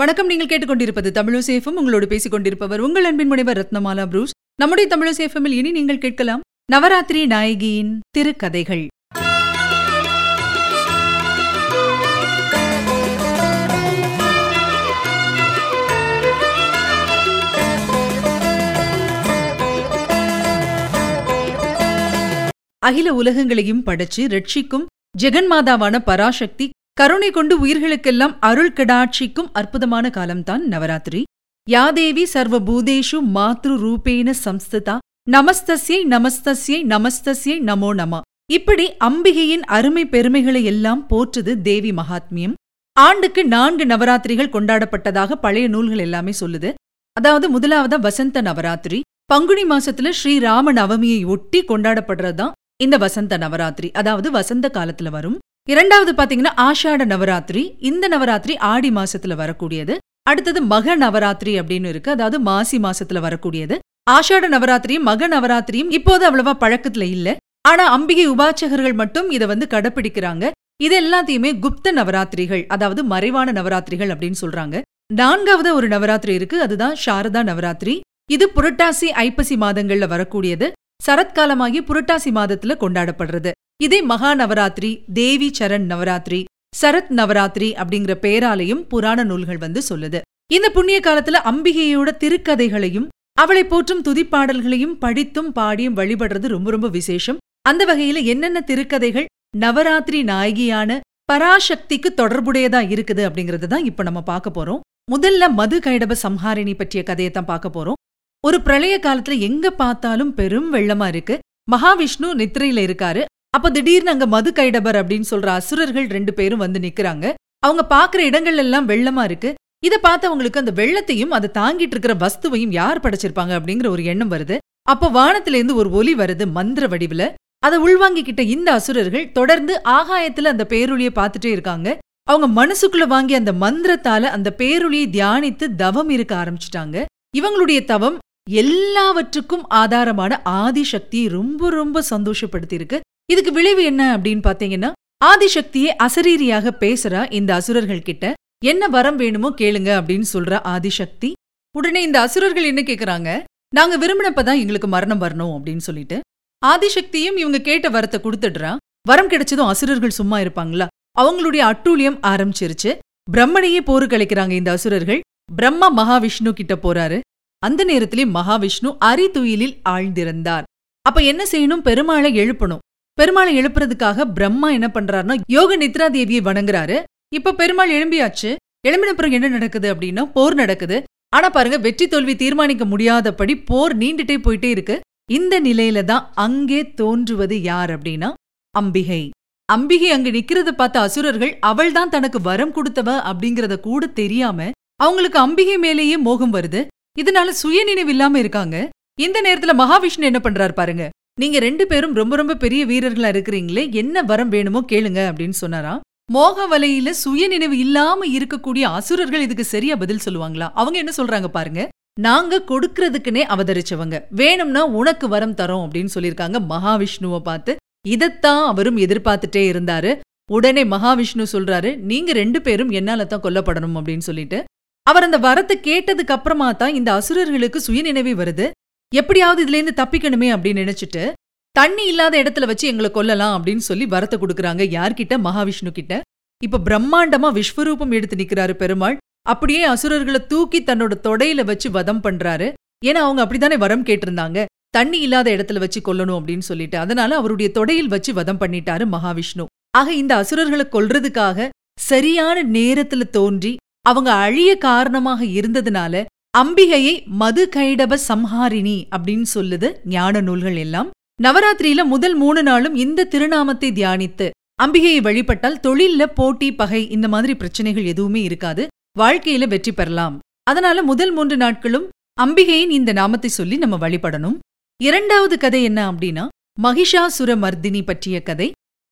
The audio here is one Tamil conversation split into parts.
வணக்கம். நீங்கள் கேட்டுக்கொண்டிருப்பது தமிழசேஃபம் உங்களோடு பேசிக் கொண்டிருப்பவர் உங்கள் அன்பின் முனைவர் ரத்னமாலா புரூஸ். நம்முடைய தமிழசேஃபமில் இனி நீங்கள் கேட்கலாம் நவராத்திரி நாயகியின் திருக்கதைகள். அகில உலகங்களையும் படைச்சு ரட்சிக்கும் ஜெகன்மாதாவான பராசக்தி கருணை கொண்டு உயிர்களுக்கெல்லாம் அருள் கடாட்சிக்கும் அற்புதமான காலம்தான் நவராத்திரி. யாதேவி சர்வ பூதேஷு மாத்ரு ரூபேன சம்ஸ்திதா நமஸ்தஸ்யை நமஸ்தஸ்யை நமஸ்தஸ்யை நமோ நம. இப்படி அம்பிகையின் அருமை பெருமைகளை எல்லாம் போற்றுது தேவி மகாத்மியம். ஆண்டுக்கு நான்கு நவராத்திரிகள் கொண்டாடப்பட்டதாக பழைய நூல்கள் எல்லாமே சொல்லுது. அதாவது முதலாவதா வசந்த நவராத்திரி. பங்குனி மாசத்துல ஸ்ரீராம நவமியை ஒட்டி கொண்டாடப்படுறதுதான் இந்த வசந்த நவராத்திரி. அதாவது வசந்த காலத்துல வரும். இரண்டாவது பாத்தீங்கன்னா ஆஷாட நவராத்திரி. இந்த நவராத்திரி ஆடி மாசத்துல வரக்கூடியது. அடுத்தது மக நவராத்திரி அப்படின்னு இருக்கு. அதாவது மாசி மாசத்துல வரக்கூடியது. ஆஷாட நவராத்திரியும் மக நவராத்திரியும் இப்போது அவ்வளவா பழக்கத்துல இல்ல. ஆனா அம்பிகை உபாச்சகர்கள் மட்டும் இதை வந்து கடைபிடிக்கிறாங்க இது எல்லாத்தையுமே குப்த நவராத்திரிகள் அதாவது மறைவான நவராத்திரிகள் அப்படின்னு சொல்றாங்க. நான்காவது ஒரு நவராத்திரி இருக்கு. அதுதான் சாரதா நவராத்திரி. இது புரட்டாசி ஐப்பசி மாதங்கள்ல வரக்கூடியது. சரத்காலமாகி புரட்டாசி மாதத்துல கொண்டாடப்படுறது. இதே மகா நவராத்திரி தேவி சரண் நவராத்திரி சரத் நவராத்திரி அப்படிங்கிற பெயராலையும் புராண நூல்கள் வந்து சொல்லுது. இந்த புண்ணிய காலத்துல அம்பிகையோட திருக்கதைகளையும் அவளை போற்றும் துதிப்பாடல்களையும் படித்தும் பாடியும் வழிபடுறது ரொம்ப ரொம்ப விசேஷம். அந்த வகையில என்னென்ன திருக்கதைகள் நவராத்திரி நாயகியான பராசக்திக்கு தொடர்புடையதா இருக்குது அப்படிங்கறது தான் இப்ப நம்ம பார்க்க போறோம். முதல்ல மது கைடப சம்ஹாரிணி பற்றிய கதையை தான் பார்க்க போறோம். ஒரு பிரளய காலத்துல எங்க பார்த்தாலும் பெரும் வெள்ளமா இருக்கு. மகாவிஷ்ணு நித்திரையில இருக்காரு. அப்ப திடீர்னு அங்க மது கைடபர் அப்படின்னு சொல்ற அசுரர்கள் ரெண்டு பேரும் வந்து நிக்கிறாங்க. அவங்க பாக்குற இடங்கள் எல்லாம் வெள்ளமா இருக்கு. இத பார்த்தவங்களுக்கு அந்த வெள்ளத்தையும் அதை தாங்கிட்டு இருக்கிற வஸ்துவையும் யார் படைச்சிருப்பாங்க அப்படிங்கிற ஒரு எண்ணம் வருது. அப்ப வானத்துல இருந்து ஒரு ஒலி வருது மந்திர வடிவுல. அதை உள்வாங்கிக்கிட்ட இந்த அசுரர்கள் தொடர்ந்து ஆகாயத்துல அந்த பேரொழியை பார்த்துட்டே இருக்காங்க. அவங்க மனசுக்குள்ள வாங்கி அந்த மந்திரத்தால அந்த பேரொழியை தியானித்து தவம் இருக்க ஆரம்பிச்சிட்டாங்க. இவங்களுடைய தவம் எல்லாவற்றுக்கும் ஆதாரமான ஆதிசக்தியை ரொம்ப ரொம்ப சந்தோஷப்படுத்தியிருக்கு. இதுக்கு விளைவு என்ன அப்படின்னு பாத்தீங்கன்னா ஆதிசக்தியே அசரீரியாக பேசுறா இந்த அசுரர்கள் கிட்ட என்ன வரம் வேணுமோ கேளுங்க அப்படின்னு சொல்ற ஆதிசக்தி உடனே இந்த அசுரர்கள் என்ன கேக்குறாங்க நாங்க விரும்பினப்பதான் எங்களுக்கு மரணம் வரணும் அப்படின்னு சொல்லிட்டு ஆதிசக்தியும் இவங்க கேட்ட வரத்தை கொடுத்துடுறா. வரம் கிடைச்சதும் அசுரர்கள் சும்மா இருப்பாங்களா? அவங்களுடைய அட்டூழியம் ஆரம்பிச்சிருச்சு. பிரம்மனையே போருக்கு அழைக்கிறாங்க இந்த அசுரர்கள். பிரம்மா மகாவிஷ்ணு கிட்ட போறாரு. அந்த நேரத்திலே மகாவிஷ்ணு அரிதுயிலில் ஆழ்ந்திருந்தார். அப்ப என்ன செய்யணும்? பெருமாளை எழுப்பணும். பெருமாளை எழுப்புறதுக்காக பிரம்மா என்ன பண்றாருன்னா யோக நித்ரா தேவியை வணங்குறாரு. இப்ப பெருமாள் எழும்பியாச்சு. எழும்பின பிறகு என்ன நடக்குது அப்படின்னா போர் நடக்குது. ஆனா பாருங்க வெற்றி தோல்வி தீர்மானிக்க முடியாதபடி போர் நீண்டுட்டே போயிட்டே இருக்கு. இந்த நிலையில தான் அங்கே தோன்றுவது யார் அப்படின்னா அம்பிகை. அம்பிகை அங்கு நிக்கிறத பார்த்த அசுரர்கள் அவள் தான் தனக்கு வரம் கொடுத்தவ அப்படிங்கறத கூட தெரியாம அவங்களுக்கு அம்பிகை மேலேயே மோகம் வருது. இதனால சுயநினைவு இல்லாம இருக்காங்க. இந்த நேரத்துல மகாவிஷ்ணு என்ன பண்றாரு பாருங்க. நீங்க ரெண்டு பேரும் ரொம்ப ரொம்ப பெரிய வீரர்களா இருக்கிறீங்களே என்ன வரம் வேணுமோ கேளுங்க அப்படின்னு சொன்னாராம். மோக வலையில சுயநினைவு இல்லாம இருக்கக்கூடிய அசுரர்கள் இதுக்கு சரியா பதில் சொல்லுவாங்களா? அவங்க என்ன சொல்றாங்க பாருங்க. நாங்க கொடுக்கறதுக்குனே அவதரிச்சவங்க. வேணும்னா உனக்கு வரம் தரோம் அப்படின்னு சொல்லியிருக்காங்க மகாவிஷ்ணுவை பார்த்து. இதத்தான் அவரும் எதிர்பார்த்துட்டே இருந்தாரு. உடனே மகாவிஷ்ணு சொல்றாரு நீங்க ரெண்டு பேரும் என்னால தான் கொல்லப்படணும் அப்படின்னு சொல்லிட்டு. அவர் அந்த வரத்தை கேட்டதுக்கு அப்புறமா தான் இந்த அசுரர்களுக்கு சுயநினைவே வருது. எப்படியாவது இதுல இருந்து தப்பிக்கணுமே அப்படின்னு நினைச்சிட்டு தண்ணி இல்லாத இடத்துல வச்சு எங்களை கொல்லலாம் அப்படின்னு சொல்லி வரத்தை கொடுக்கறாங்க யார்கிட்ட? மகாவிஷ்ணு கிட்ட. இப்ப பிரம்மாண்டமா விஸ்வரூபம் எடுத்து நிக்கிறாரு பெருமாள். அப்படியே அசுரர்களை தூக்கி தன்னோட தொடையில வச்சு வதம் பண்றாரு. ஏன்னா அவங்க அப்படித்தானே வரம் கேட்டிருந்தாங்க. தண்ணி இல்லாத இடத்துல வச்சு கொல்லணும் அப்படின்னு சொல்லிட்டு. அதனால அவருடைய தொடையில் வச்சு வதம் பண்ணிட்டாரு மகாவிஷ்ணு. ஆக இந்த அசுரர்களை கொல்றதுக்காக சரியான நேரத்துல தோன்றி அவங்க அழிய காரணமாக இருந்ததுனால அம்பிகையை மது கைடப சம்ஹாரிணி அப்படின்னு சொல்லுது ஞான நூல்கள் எல்லாம். நவராத்திரியில முதல் மூணு நாளும் இந்த திருநாமத்தை தியானித்து அம்பிகையை வழிபட்டால் தொழில்ல போட்டி பகை இந்த மாதிரி பிரச்சனைகள் எதுவுமே இருக்காது. வாழ்க்கையில வெற்றி பெறலாம். அதனால முதல் மூன்று நாட்களும் அம்பிகையின் இந்த நாமத்தை சொல்லி நம்ம வழிபடணும். இரண்டாவது கதை என்ன அப்படின்னா மகிஷாசுர மர்தினி பற்றிய கதை.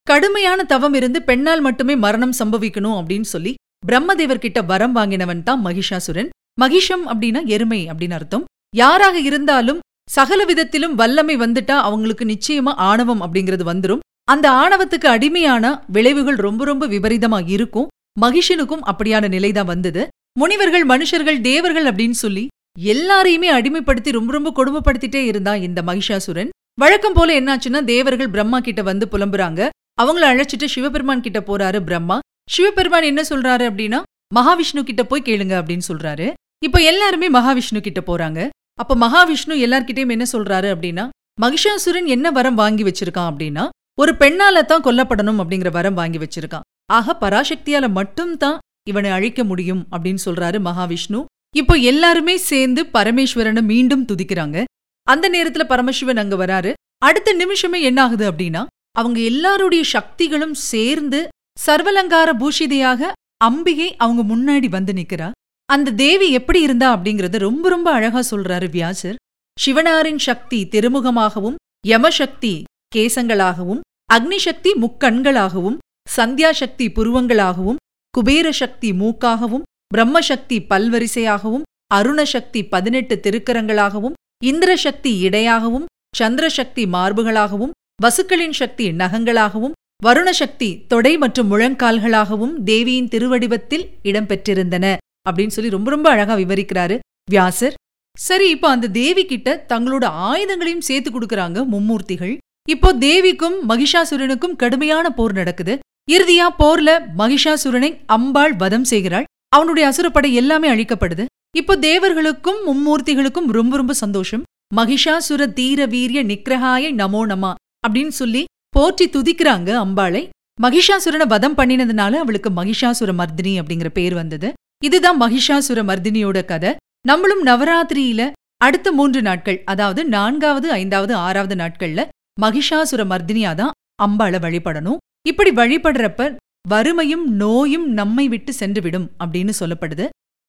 கடுமையான தவம் இருந்து பெண்ணால் மட்டுமே மரணம் சம்பவிக்கணும் அப்படின்னு சொல்லி பிரம்மதேவர் கிட்ட வரம் வாங்கினவன் தான் மகிஷாசுரன். மகிஷம் அப்படின்னா எருமை அப்படின்னு அர்த்தம். யாராக இருந்தாலும் சகல விதத்திலும் வல்லமை வந்துட்டா அவங்களுக்கு நிச்சயமா ஆணவம் அப்படிங்கிறது வந்துரும். அந்த ஆணவத்துக்கு அடிமையான விளைவுகள் ரொம்ப ரொம்ப விபரீதமா இருக்கும். மகிஷனுக்கும் அப்படியான நிலைதான் வந்தது. முனிவர்கள் மனுஷர்கள் தேவர்கள் அப்படின்னு சொல்லி எல்லாரையுமே அடிமைப்படுத்தி ரொம்ப ரொம்ப கொடுமைப்படுத்திட்டே இருந்தான் இந்த மகிஷாசுரன். வழக்கம் போல என்னாச்சுன்னா தேவர்கள் பிரம்மா கிட்ட வந்து புலம்புறாங்க. அவங்கள அழைச்சிட்டு சிவபெருமான் கிட்ட போறாரு பிரம்மா. சிவபெருமான் என்ன சொல்றாரு அப்படின்னா மகாவிஷ்ணு கிட்ட போய் கேளுங்க அப்படின்னு சொல்றாரு. இப்ப எல்லாருமே மகாவிஷ்ணு கிட்ட போறாங்க. அப்ப மகாவிஷ்ணு எல்லார்கிட்டயும் என்ன சொல்றாரு அப்படின்னா மகிஷாசுரன் என்ன வரம் வாங்கி வச்சிருக்கான் அப்படின்னா ஒரு பெண்ணால தான் கொல்லப்படணும் அப்படிங்கிற வரம் வாங்கி வச்சிருக்கான். ஆக பராசக்தியால மட்டும்தான் இவனை அழிக்க முடியும் அப்படின்னு சொல்றாரு மகாவிஷ்ணு. இப்போ எல்லாருமே சேர்ந்து பரமேஸ்வரனை மீண்டும் துதிக்கிறாங்க. அந்த நேரத்துல பரமசிவன் அங்க வராரு. அடுத்த நிமிஷமே என்ன ஆகுது அப்படின்னா அவங்க எல்லாருடைய சக்திகளும் சேர்ந்து சர்வலங்கார பூஷிதையாக அம்பிகை அவங்க முன்னாடி வந்து நிக்கிறா. அந்த தேவி எப்படி இருந்தா அப்படிங்கறத ரொம்ப ரொம்ப அழகா சொல்றாரு வியாசர் சிவனாரின் சக்தி திருமுகமாகவும் யமசக்தி கேசங்களாகவும் அக்னிசக்தி முக்கண்களாகவும் சந்தியாசக்தி புருவங்களாகவும் குபேர சக்தி மூக்காகவும் பிரம்மசக்தி பல்வரிசையாகவும் அருணசக்தி பதினெட்டு திருக்கரங்களாகவும் இந்திரசக்தி இடையாகவும் சந்திரசக்தி மார்புகளாகவும் வசுக்களின் சக்தி நகங்களாகவும் வருணசக்தி தொடை மற்றும் முழங்கால்களாகவும் தேவியின் திருவடிவத்தில் இடம்பெற்றிருந்தன அப்படின்னு சொல்லி ரொம்ப ரொம்ப அழகா விவரிக்கிறாரு வியாசர். சரி இப்போ அந்த தேவி கிட்ட தங்களோட ஆயுதங்களையும் சேர்த்து கொடுக்கறாங்க மும்மூர்த்திகள். இப்போ தேவிக்கும் மகிஷாசுரனுக்கும் கடுமையான போர் நடக்குது. இறுதியா போர்ல மகிஷாசுரனை அம்பாள் வதம் செய்கிறாள். அவனுடைய அசுரப்படை எல்லாமே அழிக்கப்படுது. இப்போ தேவர்களுக்கும் மும்மூர்த்திகளுக்கும் ரொம்ப ரொம்ப சந்தோஷம். மகிஷாசுர தீர வீரிய நிக்கிரகாய நமோ நமா அப்படின்னு சொல்லி போற்றி துதிக்கிறாங்க அம்பாளை. மகிஷாசுரனை வதம் பண்ணினதுனால அவளுக்கு மகிஷாசுர மர்தினி அப்படிங்கிற பேர் வந்தது. இதுதான் மகிஷாசுர மர்தினியோட கதை. நம்மளும் நவராத்திரியில அடுத்த மூன்று நாட்கள் அதாவது நான்காவது ஐந்தாவது ஆறாவது நாட்கள்ல மகிஷாசுர மர்தினியா தான் அம்பாளை வழிபடணும். இப்படி வழிபடுறப்ப வறுமையும் நோயும் நம்மை விட்டு சென்றுவிடும் அப்படின்னு சொல்லப்படுது.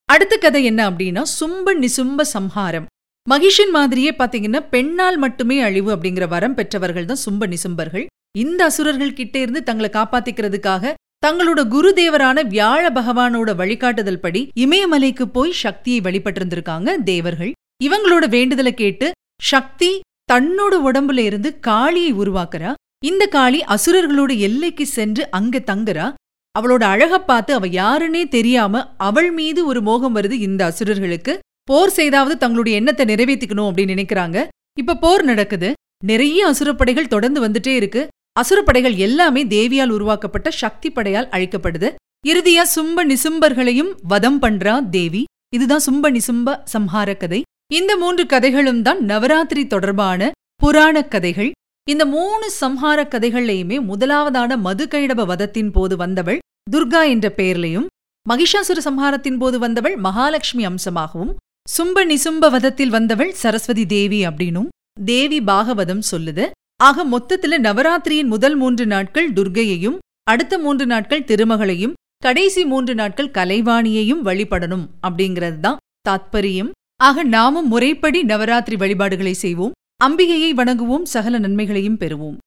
அடுத்த கதை என்ன அப்படின்னா சும்ப நிசும்ப சம்ஹாரம். மகிஷன் மாதிரியே பாத்தீங்கன்னா பெண்ணால் மட்டுமே அழிவு அப்படிங்கிற வரம் பெற்றவர்கள் தான் சும்ப நிசும்பர்கள். இந்த அசுரர்கள் கிட்டே இருந்து தங்களை காப்பாத்திக்கிறதுக்காக தங்களோட குருதேவரான வியாழ பகவானோட வழிகாட்டுதல் படி இமயமலைக்கு போய் சக்தியை வழிபட்டிருந்திருக்காங்க தேவர்கள். இவங்களோட வேண்டுதலை கேட்டு சக்தி தன்னோட உடம்புல இருந்து காளியை உருவாக்குறா. இந்த காளி அசுரர்களோட எல்லைக்கு சென்று அங்க தங்குறா. அவளோட அழக பார்த்து அவ யாருன்னே தெரியாம அவள் மீது ஒரு மோகம் வருது இந்த அசுரர்களுக்கு. போர் செய்தாவது தங்களுடைய எண்ணத்தை நிறைவேற்றிக்கணும் அப்படின்னு நினைக்கிறாங்க. இப்ப போர் நடக்குது. நிறைய அசுரப்படைகள் தொடர்ந்து வந்துட்டே இருக்கு. அசுரப்படைகள் எல்லாமே தேவியால் உருவாக்கப்பட்ட சக்தி படையால் அழிக்கப்படுது. இறுதியா சும்ப நிசும்பர்களையும் வதம் பண்றா தேவி. இதுதான் சும்ப நிசும்ப சம்ஹார கதை. இந்த மூன்று கதைகளும் தான் நவராத்திரி தொடர்பான புராணக் கதைகள். இந்த மூணு சம்ஹார கதைகள்லையுமே முதலாவதான மது கைடப வதத்தின் போது வந்தவள் துர்கா என்ற பெயர்லையும் மகிஷாசுர சம்ஹாரத்தின் போது வந்தவள் மகாலட்சுமி அம்சமாகவும் சும்ப நிசும்ப வதத்தில் வந்தவள் சரஸ்வதி தேவி அப்படின்னும் தேவி பாகவதம் சொல்லுது. ஆக மொத்தத்துல நவராத்திரியின் முதல் மூன்று நாட்கள் துர்கையையும் அடுத்த மூன்று நாட்கள் திருமகளையும் கடைசி மூன்று நாட்கள் கலைவாணியையும் வழிபடணும் அப்படிங்கிறது தான் தாத்பரியம். ஆக நாமும் முறைப்படி நவராத்திரி வழிபாடுகளை செய்வோம். அம்பிகையை வணங்குவோம். சகல நன்மைகளையும் பெறுவோம்.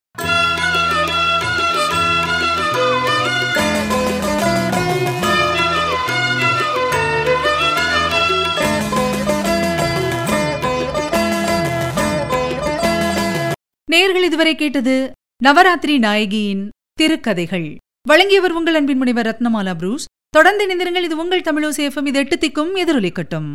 நேர்கள் இதுவரை கேட்டது நவராத்திரி நாயகியின் திருக்கதைகள். வழங்கியவர் உங்கள் அன்பின் முனைவர் ரத்னமாலா புரூஸ். தொடர்ந்து இணைந்திருங்கள். இது உங்கள் தமிழோசேஃபம் இது எட்டு திக்கும் எதிரொலிக்கட்டும்.